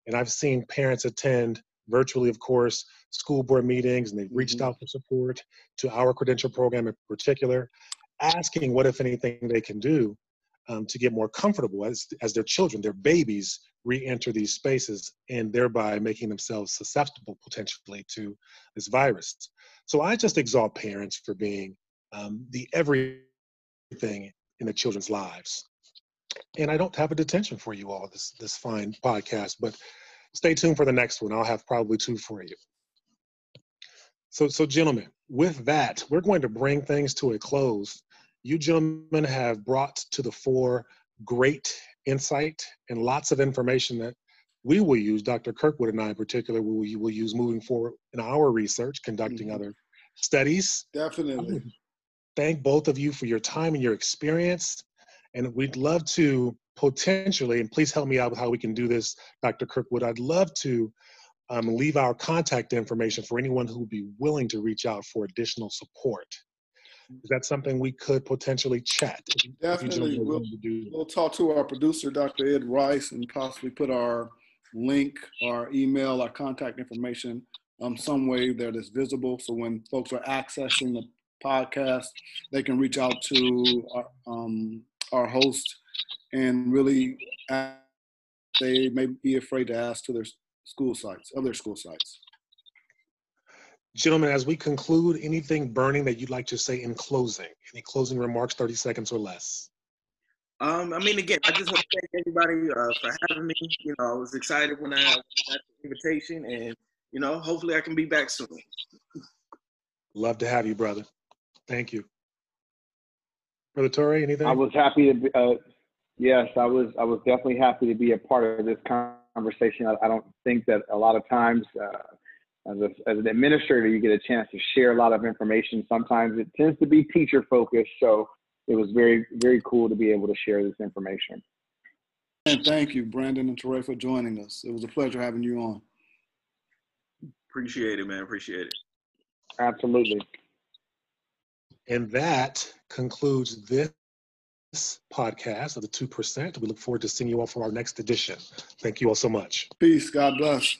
And I've seen parents attend virtually, of course, school board meetings, and they've reached mm-hmm. out for support to our credential program in particular, asking what, if anything, they can do um, to get more comfortable as, as their children, their babies, re-enter these spaces and thereby making themselves susceptible potentially to this virus. So I just exalt parents for being um, the everything in the children's lives. And I don't have a detention for you all this this fine podcast, but stay tuned for the next one. I'll have probably two for you. So, so gentlemen, with that, we're going to bring things to a close. You gentlemen have brought to the fore great insight and lots of information that we will use, Dr. Kirkwood and I in particular, we will use moving forward in our research, conducting mm-hmm. other studies. Definitely. Thank both of you for your time and your experience. And we'd love to potentially, and please help me out with how we can do this, Dr. Kirkwood. I'd love to um, leave our contact information for anyone who would be willing to reach out for additional support. Is that something we could potentially chat? Definitely. We'll, we'll talk to our producer, Dr. Ed Rice, and possibly put our link, our email, our contact information um, some way that is visible. So when folks are accessing the podcast, they can reach out to our, um, our host and really ask, they may be afraid to ask to their school sites, other school sites. Gentlemen, as we conclude, anything burning that you'd like to say in closing? Any closing remarks, 30 seconds or less? Um, I mean, again, I just want to thank everybody uh, for having me. You know, I was excited when I got the invitation, and you know, hopefully, I can be back soon. Love to have you, brother. Thank you, brother Torray. Anything? I was happy to. Be, uh, yes, I was. I was definitely happy to be a part of this conversation. I, I don't think that a lot of times. Uh, as, a, as an administrator, you get a chance to share a lot of information. Sometimes it tends to be teacher focused. So it was very, very cool to be able to share this information. And thank you, Brandon and Torray, for joining us. It was a pleasure having you on. Appreciate it, man. Appreciate it. Absolutely. And that concludes this podcast of the 2%. We look forward to seeing you all for our next edition. Thank you all so much. Peace. God bless.